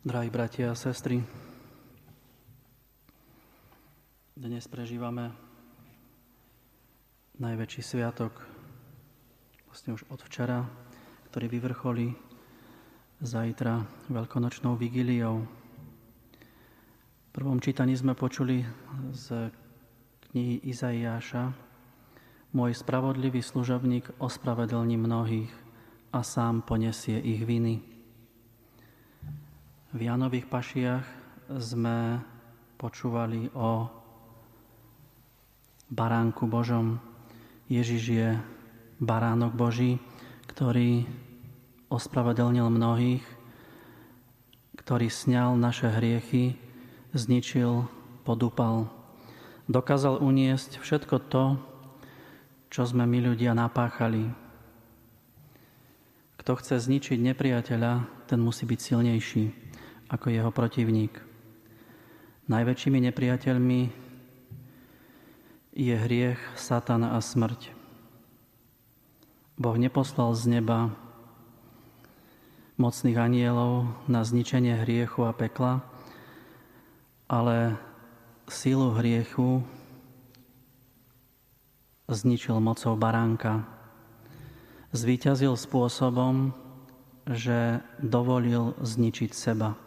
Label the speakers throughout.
Speaker 1: Drahí bratia a sestry, dnes prežívame najväčší sviatok, vlastne už od včera, ktorý vyvrcholí zajtra veľkonočnou vigíliou. V prvom čítaní sme počuli z knihy Izaiáša Môj spravodlivý služobník ospravedlní mnohých a sám ponesie ich viny. V Janových pašiach sme počúvali o baránku Božom. Ježiš je baránok Boží, ktorý ospravedlnil mnohých, ktorý sňal naše hriechy, zničil, podúpal. Dokázal uniesť všetko to, čo sme my ľudia napáchali. Kto chce zničiť nepriateľa, ten musí byť silnejší ako jeho protivník. Najväčšími nepriateľmi je hriech, satana a smrť. Boh neposlal z neba mocných anielov na zničenie hriechu a pekla, ale sílu hriechu zničil mocou baránka. Zvíťazil spôsobom, že dovolil zničiť seba.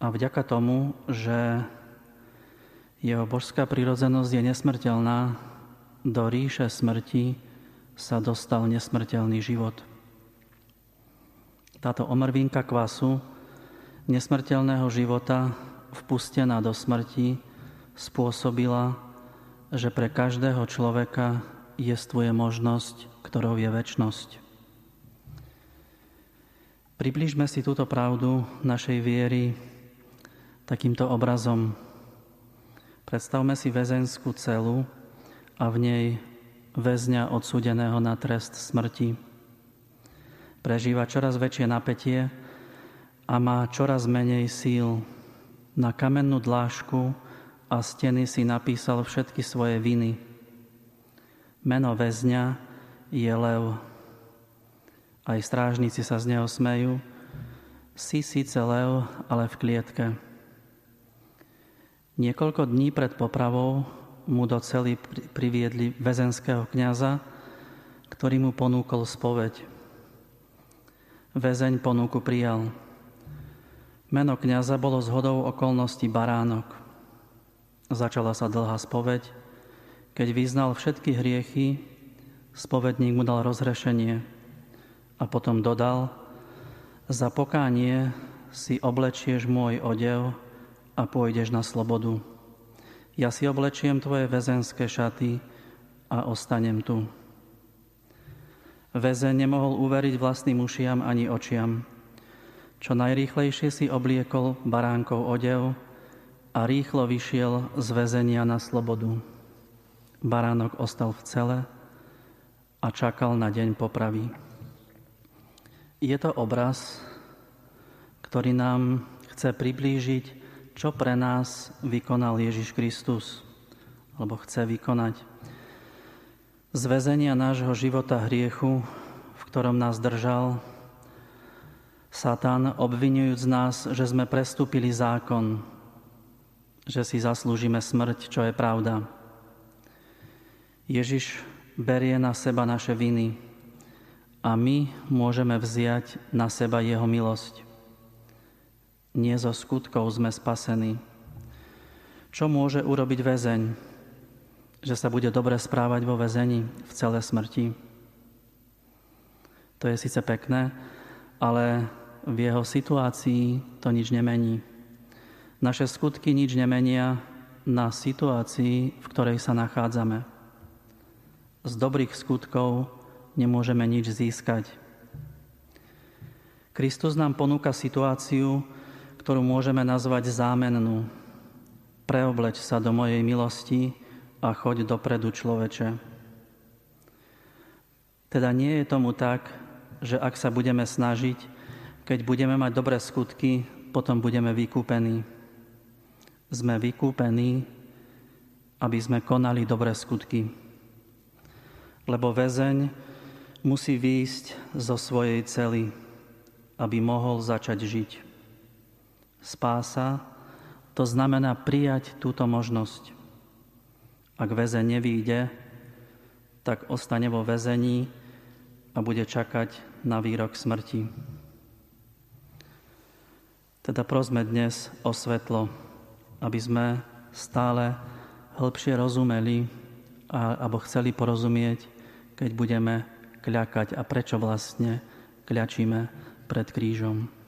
Speaker 1: A vďaka tomu, že jeho božská prírodzenosť je nesmrteľná, do ríše smrti sa dostal nesmrteľný život. Táto omrvinka kvasu nesmrteľného života vpustená do smrti spôsobila, že pre každého človeka jestvuje možnosť, ktorou je väčnosť. Približme si túto pravdu našej viery takýmto obrazom. Predstavme si väzenskú celu a v nej väzňa odsúdeného na trest smrti. Prežíva čoraz väčšie napätie a má čoraz menej síl. Na kamennú dlážku a steny si napísal všetky svoje viny. Meno väzňa je lev. Aj strážnici sa z neho smejú. Si síce lev, ale v klietke. Niekoľko dní pred popravou mu do cely priviedli väzenského kniaza, ktorý mu ponúkol spoveď. Väzeň ponúku prijal. Meno kniaza bolo zhodou okolností baránok. Začala sa dlhá spoveď. Keď vyznal všetky hriechy, spovedník mu dal rozhrešenie a potom dodal, za pokánie si oblečieš môj odev a pôjdeš na slobodu. Ja si oblečiem tvoje väzenské šaty a ostanem tu. Väzen nemohol uveriť vlastným ušiam ani očiam. Čo najrýchlejšie si obliekol baránkov odev a rýchlo vyšiel z väzenia na slobodu. Baránok ostal v cele a čakal na deň popravy. Je to obraz, ktorý nám chce priblížiť čo pre nás vykonal Ježiš Kristus, alebo chce vykonať. Z nášho života hriechu, v ktorom nás držal, Satan obvinujúc nás, že sme prestúpili zákon, že si zaslúžime smrť, čo je pravda. Ježiš berie na seba naše viny a my môžeme vziať na seba jeho milosť. Nie zo skutkov sme spasení. Čo môže urobiť väzeň? Že sa bude dobre správať vo väzení v celé smrti? To je síce pekné, ale v jeho situácii to nič nemení. Naše skutky nič nemenia na situácii, v ktorej sa nachádzame. Z dobrých skutkov nemôžeme nič získať. Kristus nám ponúka situáciu, ktorú môžeme nazvať zámennú. Preobleč sa do mojej milosti a choď dopredu človeče. Teda nie je tomu tak, že ak sa budeme snažiť, keď budeme mať dobré skutky, potom budeme vykúpení. Sme vykúpení, aby sme konali dobré skutky. Lebo väzeň musí výjsť zo svojej cely aby mohol začať žiť. Spása to znamená prijať túto možnosť. Ak väzeň nevýjde, tak ostane vo väzení a bude čakať na výrok smrti. Teda prosme dnes o svetlo, aby sme stále hĺbšie rozumeli a, alebo chceli porozumieť, keď budeme kľakať a prečo vlastne kľačíme pred krížom.